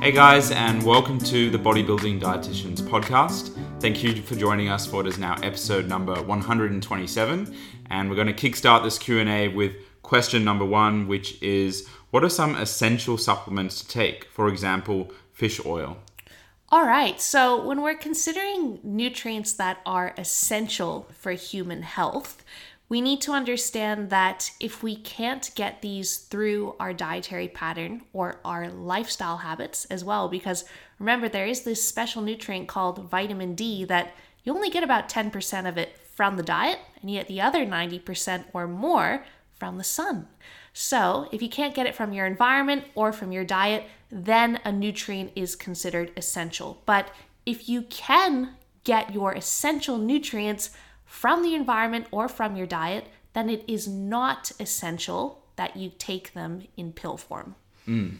Hey guys, and welcome to the Bodybuilding Dietitians podcast. Thank you for joining us for what is now episode number 127, and we're going to kickstart this Q&A with question number 1, which is what are some essential supplements to take? For example, fish oil. All right, so when we're considering nutrients that are essential for human health, we need to understand that if we can't get these through our dietary pattern or our lifestyle habits as well, because remember, there is this special nutrient called vitamin D that you only get about 10% of it from the diet, and yet the other 90% or more from the sun. So, if you can't get it from your environment or from your diet, then a nutrient is considered essential. But if you can get your essential nutrients from the environment or from your diet, then it is not essential that you take them in pill form. Mm.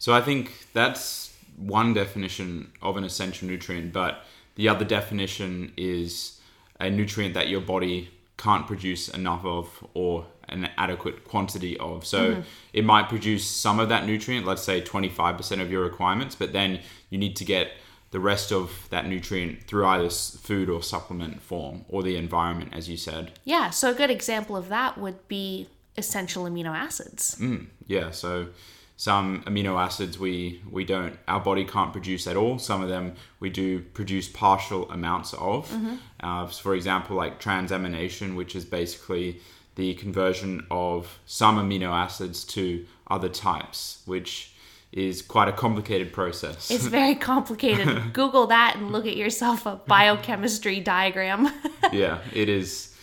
So I think that's one definition of an essential nutrient, but the other definition is a nutrient that your body can't produce enough of or an adequate quantity of. So mm-hmm. it might produce some of that nutrient, let's say 25% of your requirements, but then you need to get the rest of that nutrient through either food or supplement form or the environment, as you said. Yeah, so a good example of that would be essential amino acids. Mm, yeah, so some amino acids we we don't our body can't produce at all. Some of them we do produce partial amounts of. Mm-hmm. Uh, for example, like transamination, which is basically the conversion of some amino acids to other types, which is quite a complicated process. It's very complicated. Google that and look at yourself a biochemistry diagram. yeah, it is.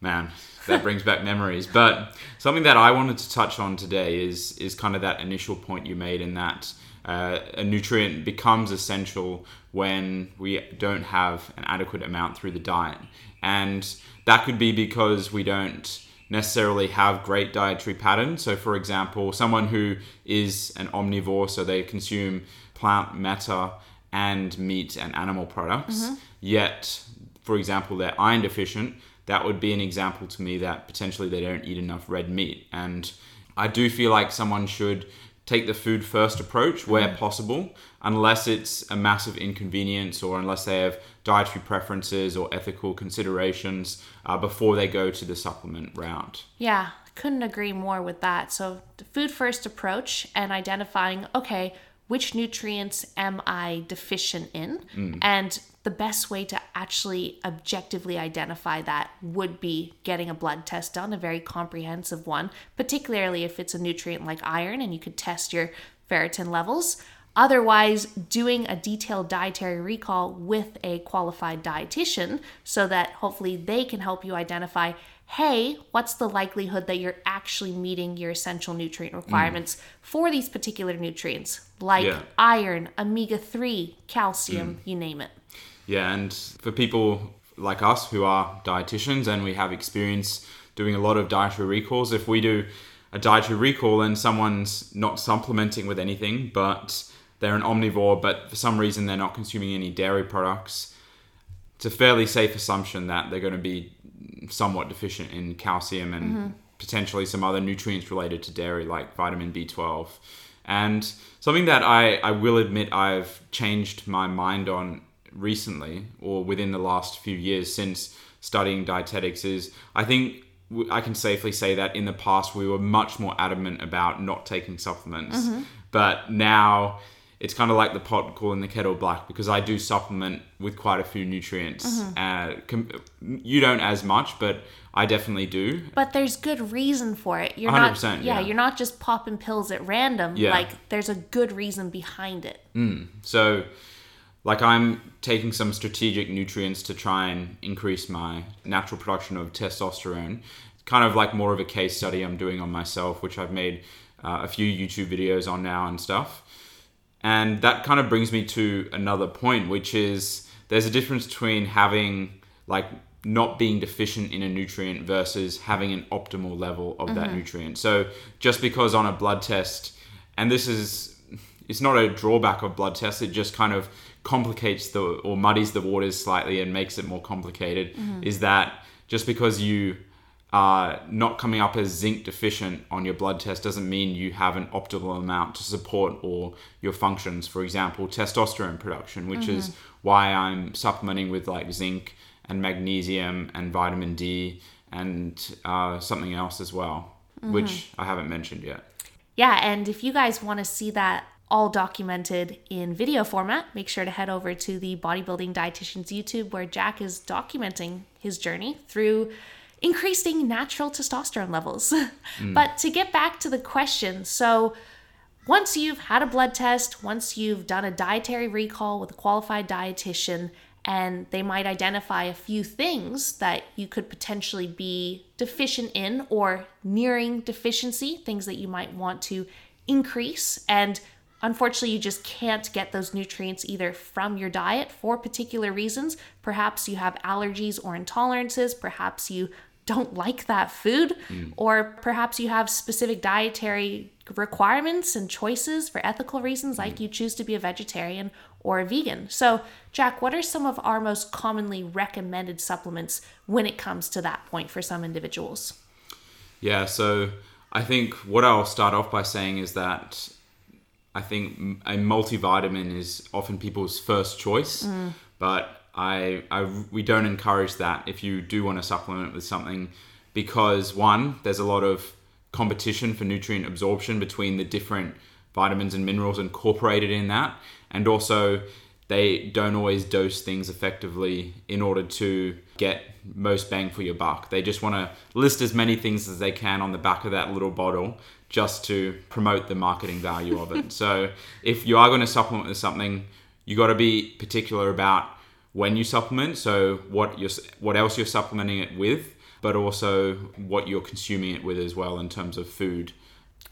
Man, that brings back memories. But something that I wanted to touch on today is is kind of that initial point you made in that uh, a nutrient becomes essential when we don't have an adequate amount through the diet, and that could be because we don't necessarily have great dietary patterns. So, for example, someone who is an omnivore, so they consume plant matter and meat and animal products, mm-hmm. yet, for example, they're iron deficient, that would be an example to me that potentially they don't eat enough red meat. And I do feel like someone should take the food first approach where mm. possible, unless it's a massive inconvenience or unless they have dietary preferences or ethical considerations uh, before they go to the supplement route. Yeah, couldn't agree more with that. So, the food first approach and identifying, okay, which nutrients am I deficient in? Mm. And the best way to actually objectively identify that would be getting a blood test done, a very comprehensive one, particularly if it's a nutrient like iron and you could test your ferritin levels. Otherwise, doing a detailed dietary recall with a qualified dietitian so that hopefully they can help you identify hey, what's the likelihood that you're actually meeting your essential nutrient requirements mm. for these particular nutrients, like yeah. iron, omega 3, calcium, mm. you name it. Yeah, and for people like us who are dietitians and we have experience doing a lot of dietary recalls, if we do a dietary recall and someone's not supplementing with anything, but they're an omnivore, but for some reason they're not consuming any dairy products, it's a fairly safe assumption that they're going to be somewhat deficient in calcium and mm-hmm. potentially some other nutrients related to dairy, like vitamin B12. And something that I, I will admit I've changed my mind on recently, or within the last few years since studying dietetics, is I think I can safely say that in the past we were much more adamant about not taking supplements. Mm-hmm. But now it's kind of like the pot calling the kettle black because I do supplement with quite a few nutrients. Mm-hmm. Uh, com- you don't as much, but I definitely do. But there's good reason for it. You're not, yeah, yeah, you're not just popping pills at random. Yeah. Like there's a good reason behind it. Mm. So, like I'm taking some strategic nutrients to try and increase my natural production of testosterone. Kind of like more of a case study I'm doing on myself, which I've made uh, a few YouTube videos on now and stuff. And that kind of brings me to another point, which is there's a difference between having like not being deficient in a nutrient versus having an optimal level of mm-hmm. that nutrient. So just because on a blood test, and this is it's not a drawback of blood tests, it just kind of complicates the or muddies the waters slightly and makes it more complicated, mm-hmm. is that just because you uh, not coming up as zinc deficient on your blood test doesn't mean you have an optimal amount to support all your functions. For example, testosterone production, which mm-hmm. is why I'm supplementing with like zinc and magnesium and vitamin D and uh, something else as well, mm-hmm. which I haven't mentioned yet. Yeah, and if you guys want to see that all documented in video format, make sure to head over to the Bodybuilding Dietitian's YouTube where Jack is documenting his journey through increasing natural testosterone levels. Mm. But to get back to the question, so once you've had a blood test, once you've done a dietary recall with a qualified dietitian, and they might identify a few things that you could potentially be deficient in or nearing deficiency, things that you might want to increase. And unfortunately, you just can't get those nutrients either from your diet for particular reasons. Perhaps you have allergies or intolerances, perhaps you don't like that food, mm. or perhaps you have specific dietary requirements and choices for ethical reasons, like mm. you choose to be a vegetarian or a vegan. So, Jack, what are some of our most commonly recommended supplements when it comes to that point for some individuals? Yeah, so I think what I'll start off by saying is that I think a multivitamin is often people's first choice, mm. but I, I we don't encourage that if you do want to supplement with something because one there's a lot of competition for nutrient absorption between the different vitamins and minerals incorporated in that and also they don't always dose things effectively in order to get most bang for your buck. They just want to list as many things as they can on the back of that little bottle just to promote the marketing value of it. so if you are going to supplement with something, you got to be particular about when you supplement. So what you're, what else you're supplementing it with, but also what you're consuming it with as well in terms of food.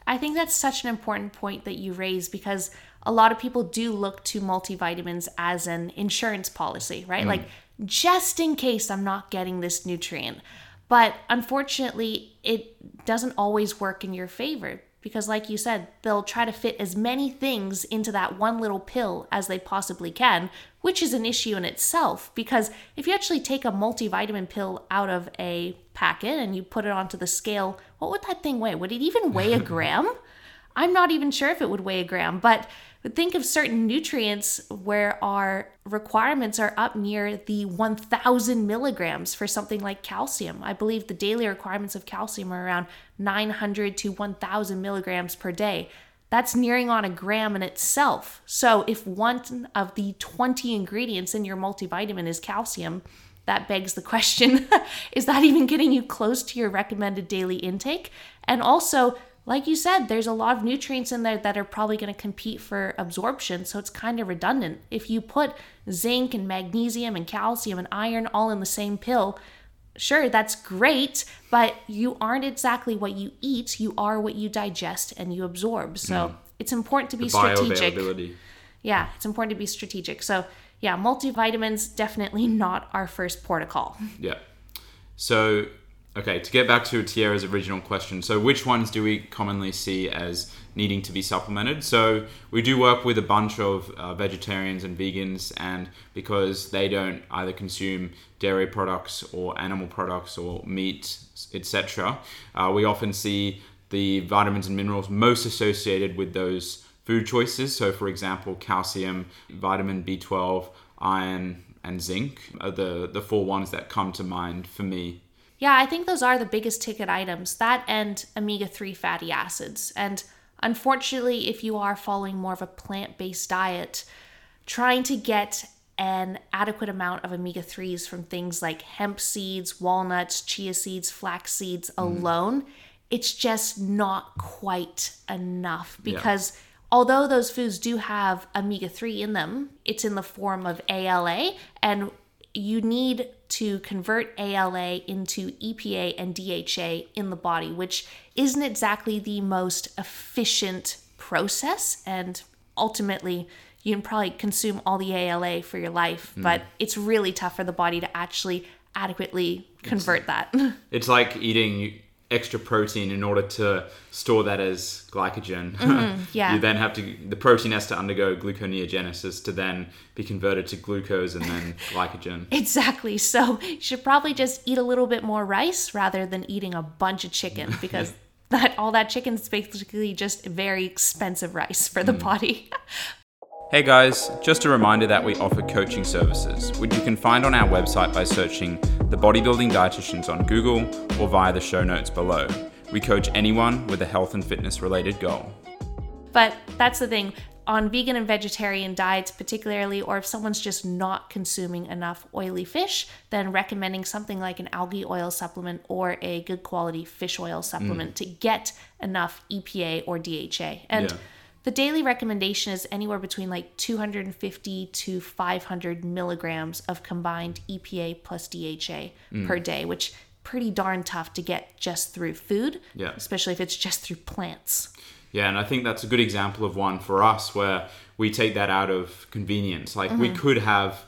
I think that's such an important point that you raise because a lot of people do look to multivitamins as an insurance policy, right? Mm. Like just in case I'm not getting this nutrient. But unfortunately, it doesn't always work in your favor because like you said they'll try to fit as many things into that one little pill as they possibly can which is an issue in itself because if you actually take a multivitamin pill out of a packet and you put it onto the scale what would that thing weigh? Would it even weigh a gram? I'm not even sure if it would weigh a gram but but think of certain nutrients where our requirements are up near the 1000 milligrams for something like calcium. I believe the daily requirements of calcium are around 900 to 1000 milligrams per day. That's nearing on a gram in itself. So, if one of the 20 ingredients in your multivitamin is calcium, that begs the question is that even getting you close to your recommended daily intake? And also, like you said, there's a lot of nutrients in there that are probably going to compete for absorption, so it's kind of redundant. If you put zinc and magnesium and calcium and iron all in the same pill, sure, that's great, but you aren't exactly what you eat, you are what you digest and you absorb. So mm. it's important to be strategic. Yeah, it's important to be strategic. So, yeah, multivitamins definitely not our first protocol. Yeah. So Okay, to get back to Tyarra's original question, so which ones do we commonly see as needing to be supplemented? So we do work with a bunch of uh, vegetarians and vegans, and because they don't either consume dairy products or animal products or meat, etc., uh, we often see the vitamins and minerals most associated with those food choices. So, for example, calcium, vitamin B12, iron, and zinc are the, the four ones that come to mind for me yeah, I think those are the biggest ticket items that and omega 3 fatty acids. And unfortunately, if you are following more of a plant based diet, trying to get an adequate amount of omega 3s from things like hemp seeds, walnuts, chia seeds, flax seeds mm. alone, it's just not quite enough because. Yeah. Although those foods do have omega 3 in them, it's in the form of ALA, and you need to convert ALA into EPA and DHA in the body, which isn't exactly the most efficient process. And ultimately, you can probably consume all the ALA for your life, mm. but it's really tough for the body to actually adequately convert it's, that. It's like eating extra protein in order to store that as glycogen. Mm-hmm, yeah. you then have to the protein has to undergo gluconeogenesis to then be converted to glucose and then glycogen. Exactly. So you should probably just eat a little bit more rice rather than eating a bunch of chicken because that all that chicken is basically just very expensive rice for Mm. the body. Hey guys, just a reminder that we offer coaching services, which you can find on our website by searching the Bodybuilding Dietitians on Google or via the show notes below. We coach anyone with a health and fitness related goal. But that's the thing. On vegan and vegetarian diets, particularly, or if someone's just not consuming enough oily fish, then recommending something like an algae oil supplement or a good quality fish oil supplement mm. to get enough EPA or DHA. And Yeah. The daily recommendation is anywhere between like 250 to 500 milligrams of combined EPA plus DHA mm. per day, which pretty darn tough to get just through food, Yeah. especially if it's just through plants. Yeah, and I think that's a good example of one for us where we take that out of convenience. Like we mm-hmm. could have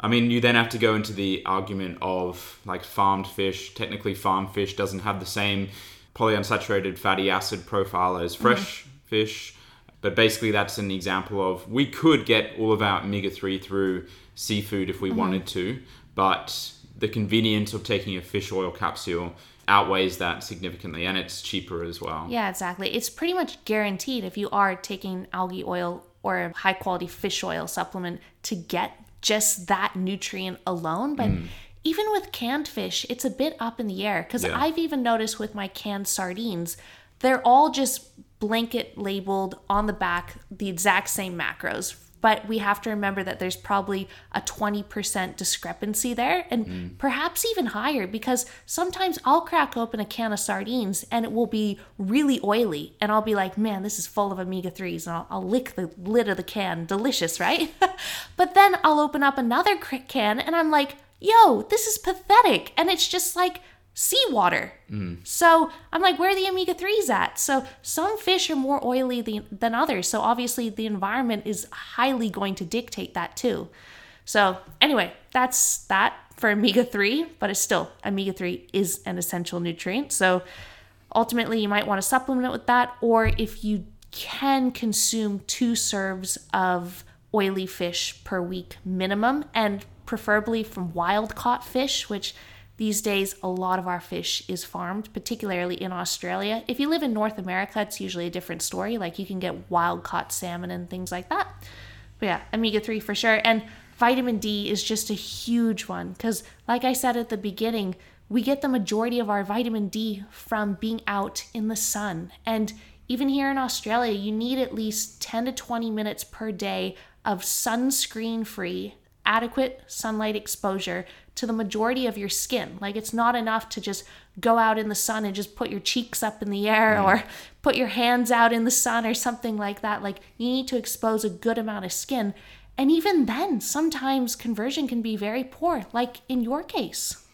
I mean, you then have to go into the argument of like farmed fish. Technically, farmed fish doesn't have the same polyunsaturated fatty acid profile as mm-hmm. fresh fish. But basically, that's an example of we could get all of our omega 3 through seafood if we mm-hmm. wanted to, but the convenience of taking a fish oil capsule outweighs that significantly and it's cheaper as well. Yeah, exactly. It's pretty much guaranteed if you are taking algae oil or a high quality fish oil supplement to get just that nutrient alone. But mm. even with canned fish, it's a bit up in the air because Yeah. I've even noticed with my canned sardines, they're all just blanket labeled on the back the exact same macros. But we have to remember that there's probably a 20% discrepancy there and hmm. perhaps even higher because sometimes I'll crack open a can of sardines and it will be really oily. And I'll be like, man, this is full of omega 3s. And I'll, I'll lick the lid of the can. Delicious, right? but then I'll open up another can and I'm like, yo, this is pathetic. And it's just like, seawater. So I'm like, where are the omega 3s at? So some fish are more oily than, than others. So obviously, the environment is highly going to dictate that too. So, anyway, that's that for omega 3, but it's still, omega 3 is an essential nutrient. So, ultimately, you might want to supplement with that, or if you can consume two serves of oily fish per week minimum, and preferably from wild caught fish, which these days a lot of our fish is farmed, particularly in Australia. If you live in North America, it's usually a different story. Like you can get wild caught salmon and things like that. But yeah, omega 3 for sure. And vitamin D is just a huge one because, like I said at the beginning, we get the majority of our vitamin D from being out in the sun. And even here in Australia, you need at least 10 to 20 minutes per day of sunscreen free, adequate sunlight exposure to the majority of your skin. Like it's not enough to just go out in the sun and just put your cheeks up in the air mm. or put your hands out in the sun or something like that. Like you need to expose a good amount of skin. And even then, sometimes conversion can be very poor, like in your case.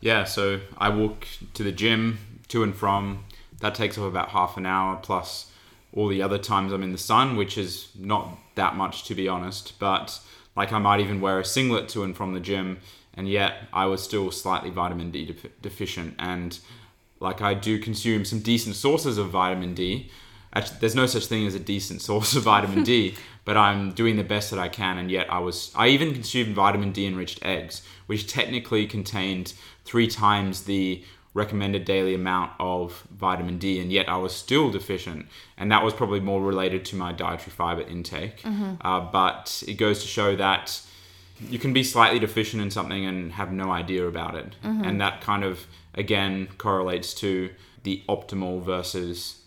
Yeah, so I walk to the gym to and from. That takes up about half an hour plus all the other times I'm in the sun, which is not that much to be honest. But like I might even wear a singlet to and from the gym, and yet I was still slightly vitamin D defi- deficient. And like I do consume some decent sources of vitamin D. Actually, there's no such thing as a decent source of vitamin D, but I'm doing the best that I can. And yet I was, I even consumed vitamin D enriched eggs, which technically contained three times the recommended daily amount of vitamin D, and yet I was still deficient. And that was probably more related to my dietary fiber intake. Uh, but it goes to show that you can be slightly deficient in something and have no idea about it. And that kind of, again, correlates to the optimal versus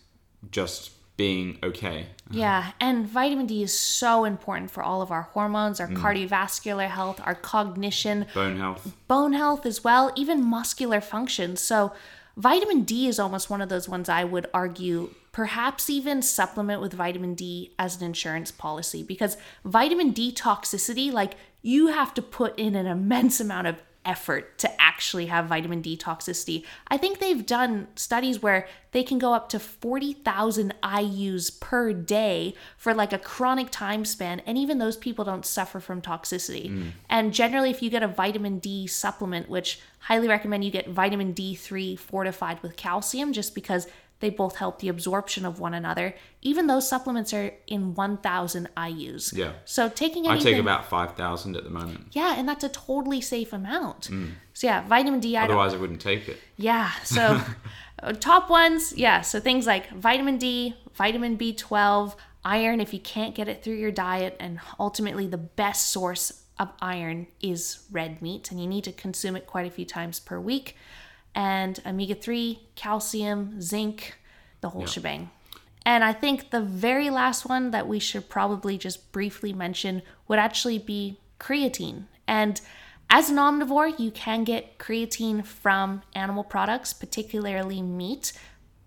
just being okay. Yeah, and vitamin D is so important for all of our hormones, our mm. cardiovascular health, our cognition, Bone health. bone health as well, even muscular function. So, vitamin D is almost one of those ones I would argue perhaps even supplement with vitamin D as an insurance policy because vitamin D toxicity, like you have to put in an immense amount of effort to actually have vitamin D toxicity. I think they've done studies where they can go up to 40,000 IUs per day for like a chronic time span, and even those people don't suffer from toxicity. Mm. And generally, if you get a vitamin D supplement, which highly recommend you get vitamin D3 fortified with calcium, just because they both help the absorption of one another. Even those supplements are in 1,000 IUs. Yeah. So taking anything, I take about 5,000 at the moment. yeah, and that's a totally safe amount. So yeah, vitamin D. I Otherwise, I wouldn't take it. yeah. So uh, top ones, yeah. So things like vitamin D, vitamin B12, iron if you can't get it through your diet, and ultimately the best source of iron is red meat, and you need to consume it quite a few times per week. And omega 3, calcium, zinc, the whole shebang. And I think the very last one that we should probably just briefly mention would actually be creatine. And as an omnivore, you can get creatine from animal products, particularly meat.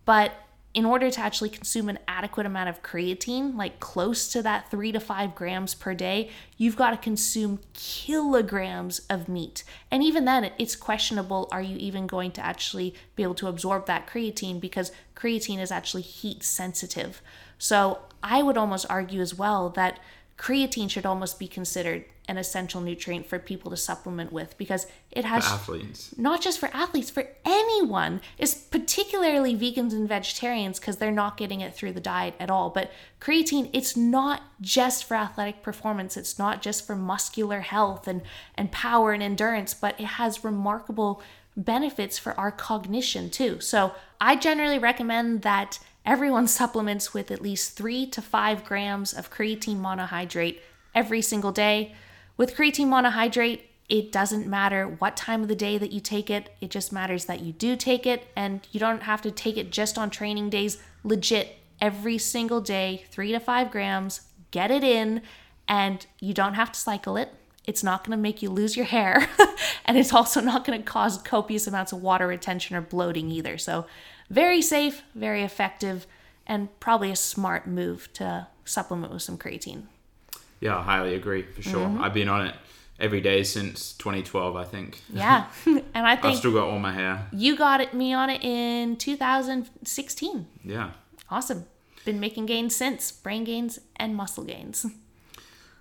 But in order to actually consume an adequate amount of creatine, like close to that three to five grams per day, you've got to consume kilograms of meat. And even then, it's questionable are you even going to actually be able to absorb that creatine because creatine is actually heat sensitive. So I would almost argue as well that creatine should almost be considered an essential nutrient for people to supplement with because it has Athletes. not just for athletes, for anyone, is particularly vegans and vegetarians because they're not getting it through the diet at all. But creatine, it's not just for athletic performance, it's not just for muscular health and, and power and endurance, but it has remarkable benefits for our cognition too. So I generally recommend that everyone supplements with at least three to five grams of creatine monohydrate every single day. With creatine monohydrate, it doesn't matter what time of the day that you take it. It just matters that you do take it and you don't have to take it just on training days. Legit, every single day, three to five grams, get it in, and you don't have to cycle it. It's not to make you lose your hair, and it's also not to cause copious amounts of water retention or bloating either. So, very safe, very effective, and probably a smart move to supplement with some creatine. Yeah, I highly agree for sure. Mm-hmm. I've been on it every day since 2012, I think. Yeah, and I I've still got all my hair. you got it, me on it in 2016. Yeah. Awesome. Been making gains since brain gains and muscle gains.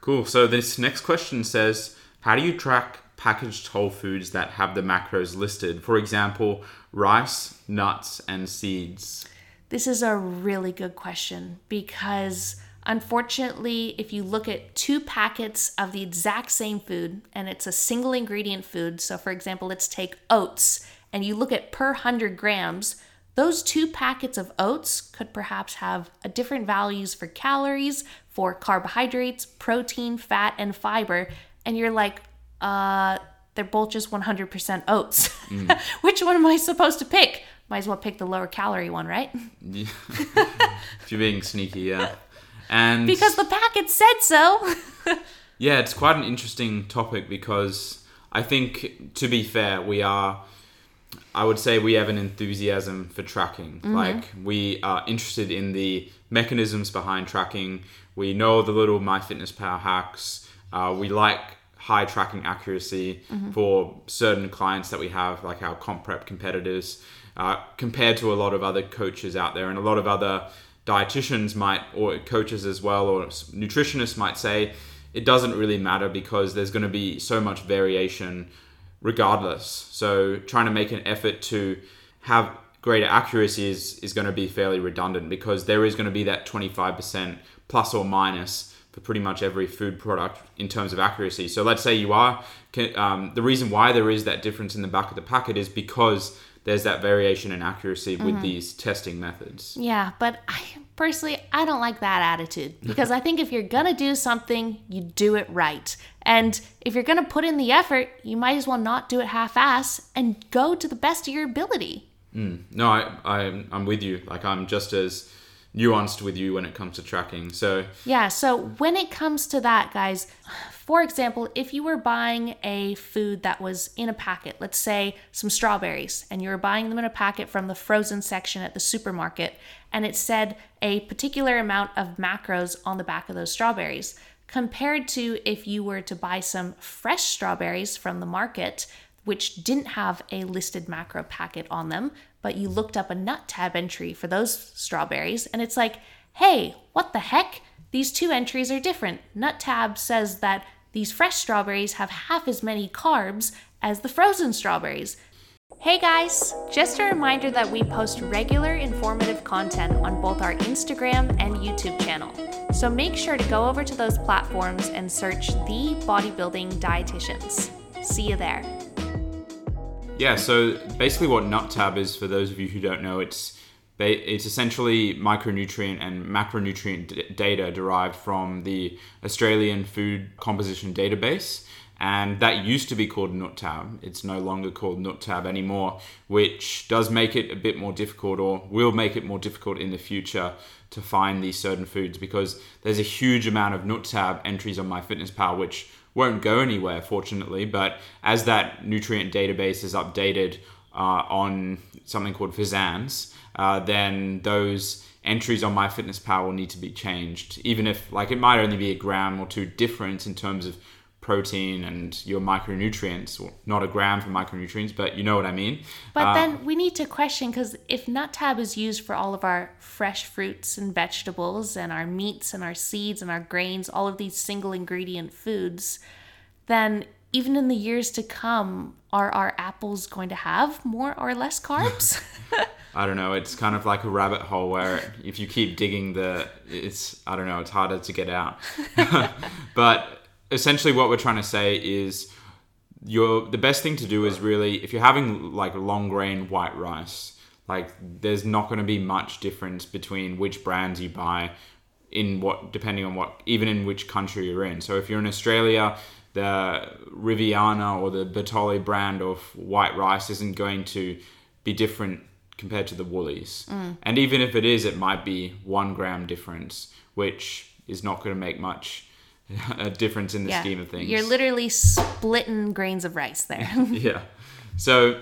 Cool. So this next question says, how do you track packaged whole foods that have the macros listed? For example, rice, nuts, and seeds. This is a really good question because unfortunately, if you look at two packets of the exact same food and it's a single ingredient food, so for example, let's take oats, and you look at per 100 grams, those two packets of oats could perhaps have a different values for calories, for carbohydrates, protein, fat, and fiber. And you're like, uh, they're both just 100% oats. Which one am I supposed to pick? Might as well pick the lower calorie one, right? Yeah. if you're being sneaky, yeah. And Because the packet said so. Yeah, it's quite an interesting topic because I think, to be fair, we are. I would say we have an enthusiasm for tracking. Like we are interested in the mechanisms behind tracking. We know the little MyFitnessPal hacks. Uh, we like high tracking accuracy for certain clients that we have, like our comp prep competitors, uh, compared to a lot of other coaches out there and a lot of other dietitians might, or coaches as well, or nutritionists might say it doesn't really matter because there's going to be so much variation regardless. So trying to make an effort to have greater accuracy is, is going to be fairly redundant because there is going to be that 25% plus or minus for pretty much every food product in terms of accuracy. So let's say you are, um, the reason why there is that difference in the back of the packet is because there's that variation in accuracy with mm-hmm. these testing methods. yeah, but I personally I don't like that attitude because I think if you're going to do something, you do it right. And if you're going to put in the effort, you might as well not do it half-ass and go to the best of your ability. Mm. No, I, I, I'm with you. Like I'm just as nuanced with you when it comes to tracking. So Yeah, so when it comes to that, guys, for example, if you were buying a food that was in a packet, let's say some strawberries, and you were buying them in a packet from the frozen section at the supermarket, and it said a particular amount of macros on the back of those strawberries, compared to if you were to buy some fresh strawberries from the market, which didn't have a listed macro packet on them, but you looked up a NutTab entry for those strawberries, and it's like, hey, what the heck? These two entries are different. NutTab says that these fresh strawberries have half as many carbs as the frozen strawberries. Hey guys! Just a reminder that we post regular informative content on both our Instagram and YouTube channel. So make sure to go over to those platforms and search The Bodybuilding Dietitians. See you there. Yeah, so basically what NutTab is, for those of you who don't know, it's it's essentially micronutrient and macronutrient d- data derived from the Australian Food Composition Database. And that used to be called NutTab. It's no longer called NutTab anymore, which does make it a bit more difficult, or will make it more difficult in the future to find these certain foods because there's a huge amount of NutTab entries on MyFitnessPal, which won't go anywhere, fortunately. But as that nutrient database is updated uh, on something called FSANZ, uh, then those entries on MyFitnessPal will need to be changed. Even if, like, it might only be a gram or two difference in terms of protein and your micronutrients, well, not a gram for micronutrients, but you know what I mean. But uh, then we need to question because if NutTab is used for all of our fresh fruits and vegetables and our meats and our seeds and our grains, all of these single ingredient foods, then even in the years to come, are our apples going to have more or less carbs? I don't know. It's kind of like a rabbit hole where if you keep digging the, it's I don't know. It's harder to get out. but essentially what we're trying to say is your the best thing to do is really if you're having like long grain white rice like there's not going to be much difference between which brands you buy in what depending on what even in which country you're in so if you're in australia the riviana or the bertolli brand of white rice isn't going to be different compared to the woolies mm. and even if it is it might be one gram difference which is not going to make much a difference in the yeah, scheme of things. You're literally splitting grains of rice there. yeah. So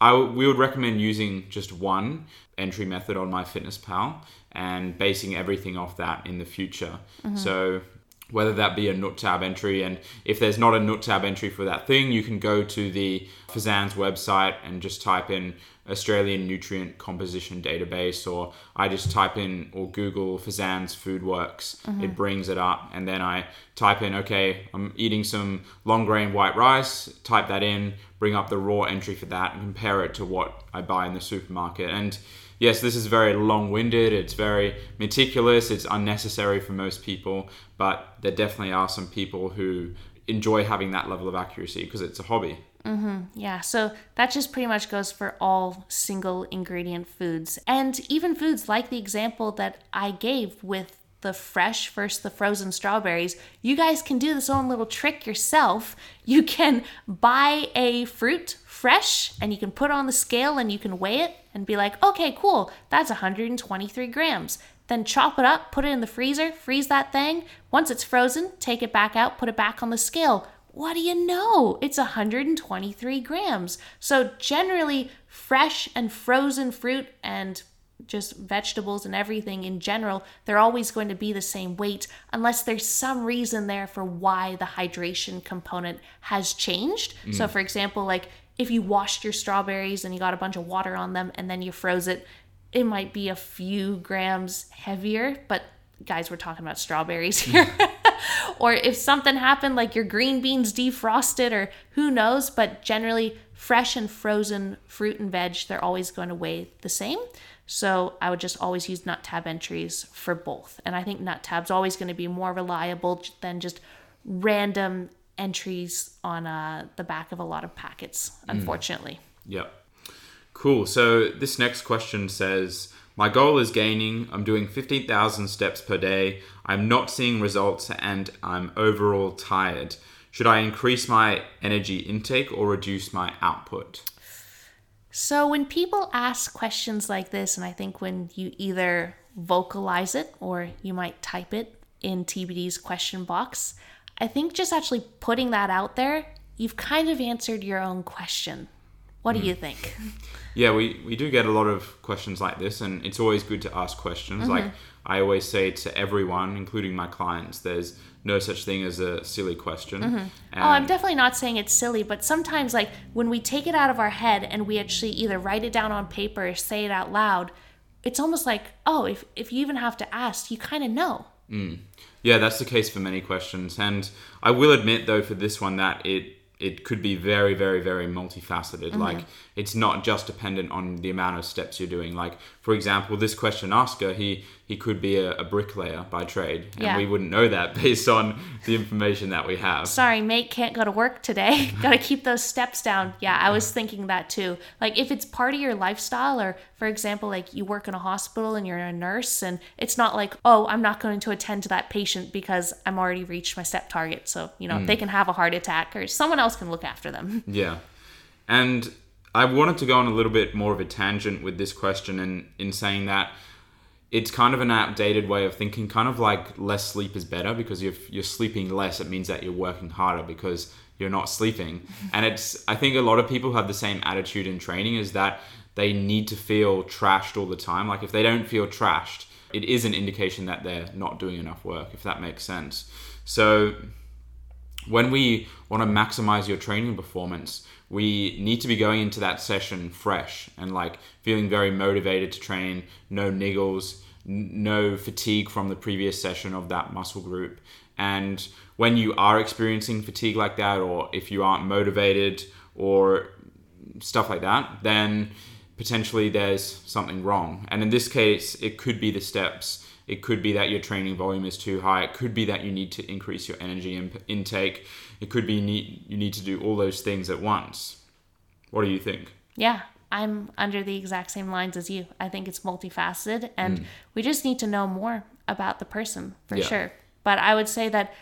I w- we would recommend using just one entry method on MyFitnessPal and basing everything off that in the future. Mm-hmm. So whether that be a NutTab entry. And if there's not a NutTab entry for that thing you can go to the FSANZ website and just type in Australian nutrient composition database or I just type in or Google FSANZ FoodWorks mm-hmm. it brings it up and then I type in okay I'm eating some long grain white rice. Type that in bring up the raw entry for that and compare it to what I buy in the supermarket. And yes, this is very long winded, it's very meticulous, it's unnecessary for most people, but there definitely are some people who enjoy having that level of accuracy because it's a hobby. Mm-hmm. Yeah, so that just pretty much goes for all single ingredient foods. And even foods like the example that I gave with the fresh versus the frozen strawberries, you guys can do this own little trick yourself. You can buy a fruit fresh and you can put it on the scale and you can weigh it and be like, okay, cool, that's 123 grams. Then chop it up, put it in the freezer, freeze that thing. Once it's frozen, take it back out, put it back on the scale. What do you know? It's 123 grams. So, generally, fresh and frozen fruit and just vegetables and everything in general, they're always going to be the same weight unless there's some reason there for why the hydration component has changed. Mm. So, for example, like if you washed your strawberries and you got a bunch of water on them and then you froze it, it might be a few grams heavier, but guys, we're talking about strawberries here. or if something happened like your green beans defrosted or who knows, but generally fresh and frozen fruit and veg, they're always going to weigh the same. So I would just always use NutTab entries for both. And I think NutTab's always going to be more reliable than just random entries on uh, the back of a lot of packets, mm. unfortunately. Mm. Yep. Cool. So this next question says, my goal is gaining. I'm doing 15,000 steps per day. I'm not seeing results and I'm overall tired. Should I increase my energy intake or reduce my output? So, when people ask questions like this, and I think when you either vocalize it or you might type it in TBD's question box, I think just actually putting that out there, you've kind of answered your own question What do you hmm. think? Yeah, we, we do get a lot of questions like this, and it's always good to ask questions. Mm-hmm. Like I always say to everyone, including my clients, there's no such thing as a silly question. Mm-hmm. And Oh, I'm definitely not saying it's silly, but sometimes, like, when we take it out of our head and we actually either write it down on paper or say it out loud, it's almost like, oh, if, if you even have to ask, you kind of know. Mm. Yeah, that's the case for many questions, and I will admit though for this one that it it could be very, very, very multifaceted. Mm-hmm. Like it's not just dependent on the amount of steps you're doing. Like for example, this question asker, he he could be a, a bricklayer by trade, and Yeah. we wouldn't know that based on the information that we have. Sorry, mate, can't go to work today. Gotta keep those steps down. Yeah, I was thinking that too. Like, if it's part of your lifestyle, or for example, like you work in a hospital and you're a nurse, and it's not like, oh, I'm not going to attend to that patient because I'm already reached my step target. So, you know, they mm. can have a heart attack or someone else can look after them. Yeah. And I wanted to go on a little bit more of a tangent with this question and in saying that it's kind of an outdated way of thinking, kind of like less sleep is better because if you're sleeping less, it means that you're working harder because you're not sleeping. And it's, I think a lot of people have the same attitude in training is that they need to feel trashed all the time. Like if they don't feel trashed, it is an indication that they're not doing enough work, if that makes sense. So when we want to maximize your training performance, we need to be going into that session fresh and like feeling very motivated to train, no niggles, n- no fatigue from the previous session of that muscle group. And when you are experiencing fatigue like that, or if you aren't motivated or stuff like that, then potentially there's something wrong. And in this case, it could be the steps. It could be that your training volume is too high. It could be that you need to increase your energy in- intake. It could be need, you need to do all those things at once. What do you think? Yeah, I'm under the exact same lines as you. I think it's multifaceted, and mm. we just need to know more about the person for Yeah. sure. But I would say that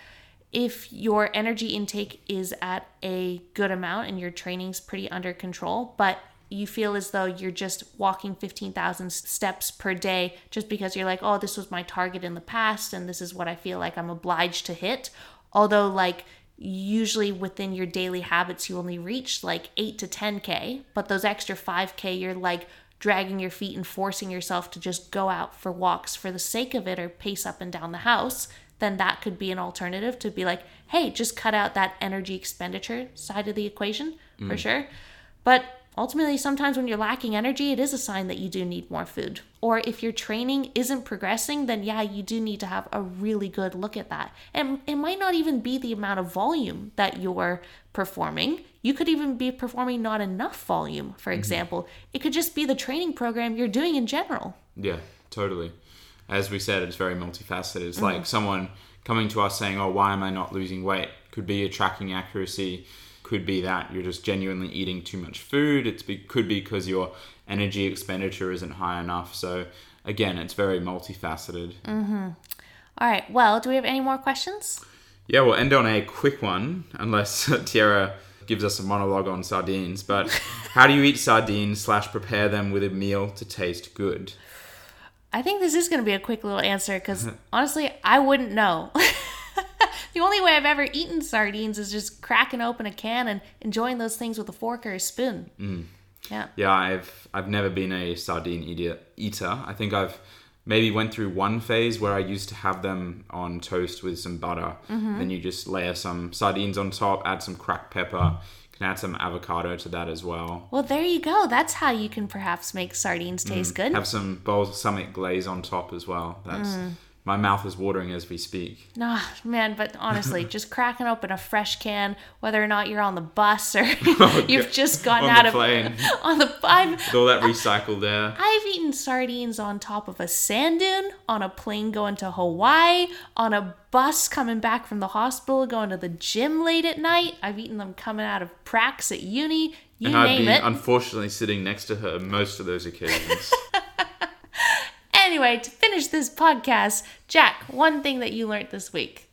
if your energy intake is at a good amount and your training's pretty under control, but you feel as though you're just walking 15,000 steps per day just because you're like, oh, this was my target in the past and this is what I feel like I'm obliged to hit. Although, like, usually within your daily habits, you only reach like 8 to 10K, but those extra 5K, you're like dragging your feet and forcing yourself to just go out for walks for the sake of it or pace up and down the house, then that could be an alternative to be like, hey, just cut out that energy expenditure side of the equation for mm. sure. But ultimately, sometimes when you're lacking energy, it is a sign that you do need more food. Or if your training isn't progressing, then yeah, you do need to have a really good look at that. And it might not even be the amount of volume that you're performing. You could even be performing not enough volume, for mm-hmm. example. It could just be the training program you're doing in general. Yeah, totally. As we said, it's very multifaceted. It's like mm-hmm. someone coming to us saying, "Oh, why am I not losing weight?" Could be your tracking accuracy. Could be that you're just genuinely eating too much food. It be, could be because your energy expenditure isn't high enough. So again, it's very multifaceted. Mm-hmm. All right, well, do we have any more questions? Yeah, we'll end on a quick one, unless Tyarra gives us a monologue on sardines. But how do you eat sardines slash prepare them with a meal to taste good? I think this is going to be a quick little answer because honestly, I wouldn't know. The only way I've ever eaten sardines is just cracking open a can and enjoying those things with a fork or a spoon. Mm. Yeah. Yeah, I've I've never been a sardine eater. Eater. I think I've maybe went through one phase where I used to have them on toast with some butter. Mm-hmm. Then you just layer some sardines on top, add some cracked pepper. You can add some avocado to that as well. Well, there you go. That's how you can perhaps make sardines mm. taste good. Have some balsamic glaze on top as well. That's mm. My mouth is watering as we speak. Nah, man, but honestly, just cracking open a fresh can, whether or not you're on the bus or oh, you've just gotten out of plane. on the I've, With all that recycled air. I've eaten sardines on top of a sand dune, on a plane going to Hawaii, on a bus coming back from the hospital, going to the gym late at night. I've eaten them coming out of pracs at uni. You And I'd name be it. unfortunately sitting next to her most of those occasions. Anyway, to finish this podcast, Jack, one thing that you learned this week.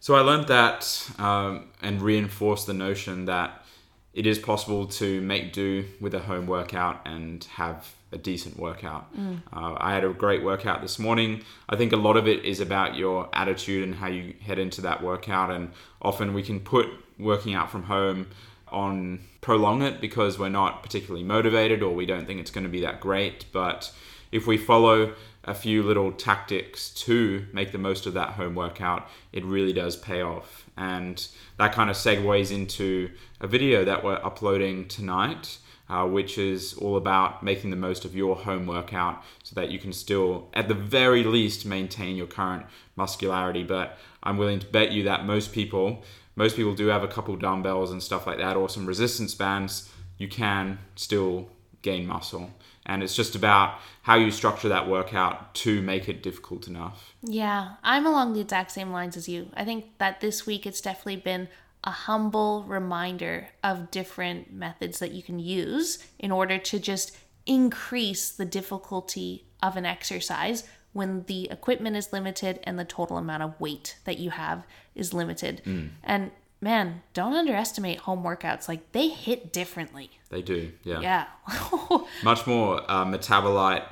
So I learned that um, and reinforced the notion that it is possible to make do with a home workout and have a decent workout. Uh, I had a great workout this morning. I think a lot of it is about your attitude and how you head into that workout. And often we can put working out from home on prolong it because we're not particularly motivated or we don't think it's going to be that great. But if we follow a few little tactics to make the most of that home workout, it really does pay off. And that kind of segues into a video that we're uploading tonight. Uh, which is all about making the most of your home workout so that you can still, at the very least, maintain your current muscularity. But I'm willing to bet you that most people, most people do have a couple dumbbells and stuff like that, or some resistance bands. You can still gain muscle. And it's just about how you structure that workout to make it difficult enough. Yeah, I'm along the exact same lines as you. I think that this week it's definitely been a humble reminder of different methods that you can use in order to just increase the difficulty of an exercise when the equipment is limited and the total amount of weight that you have is limited. Mm. And man, don't underestimate home workouts. Like they hit differently. They do, yeah. Yeah. Much more uh, metabolite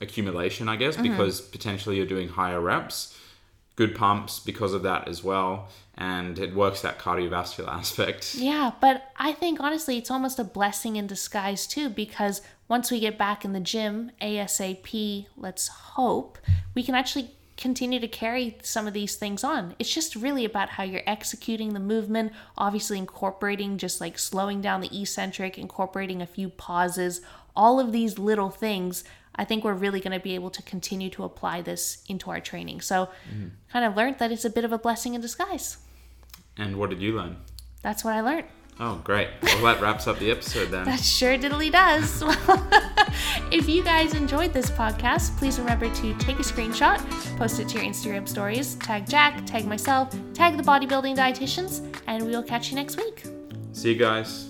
accumulation, I guess, mm-hmm. because potentially you're doing higher reps. Good pumps because of that as well. And it works that cardiovascular aspect. Yeah, but I think honestly, it's almost a blessing in disguise too, because once we get back in the gym, ASAP, let's hope, we can actually continue to carry some of these things on. It's just really about how you're executing the movement, obviously incorporating just like slowing down the eccentric, incorporating a few pauses, all of these little things. I think we're really going to be able to continue to apply this into our training. So, mm-hmm. kind of learned that it's a bit of a blessing in disguise. And what did you learn? That's what I learned. Oh, great. Well, that wraps up the episode then. that sure diddly does. if you guys enjoyed this podcast, please remember to take a screenshot, post it to your Instagram stories, tag Jack, tag myself, tag the bodybuilding dietitians, and we will catch you next week. See you guys.